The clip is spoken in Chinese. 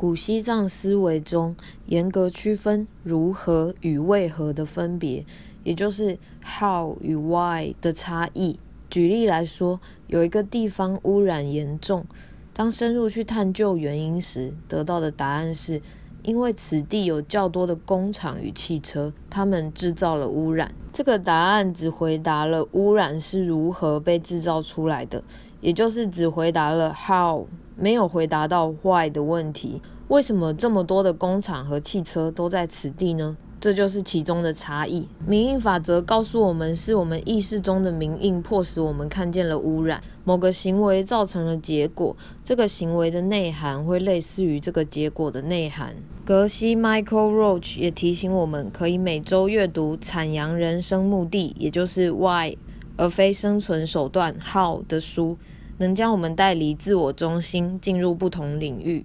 古西藏思维中严格区分如何与为何的分别，也就是 how 与 why 的差异。举例来说，有一个地方污染严重，当深入去探究原因时，得到的答案是。因为此地有较多的工厂与汽车，他们制造了污染。这个答案只回答了污染是如何被制造出来的，也就是只回答了 how，没有回答到 why 的问题。为什么这么多的工厂和汽车都在此地呢？这就是其中的差异。明印法则告诉我们，是我们意识中的明印迫使我们看见了污染。某个行为造成了结果，这个行为的内涵会类似于这个结果的内涵。格西 Michael Roach 也提醒我们，可以每周阅读《阐扬人生目的》，也就是 Why，而非生存手段 How 的书，能将我们带离自我中心，进入不同领域。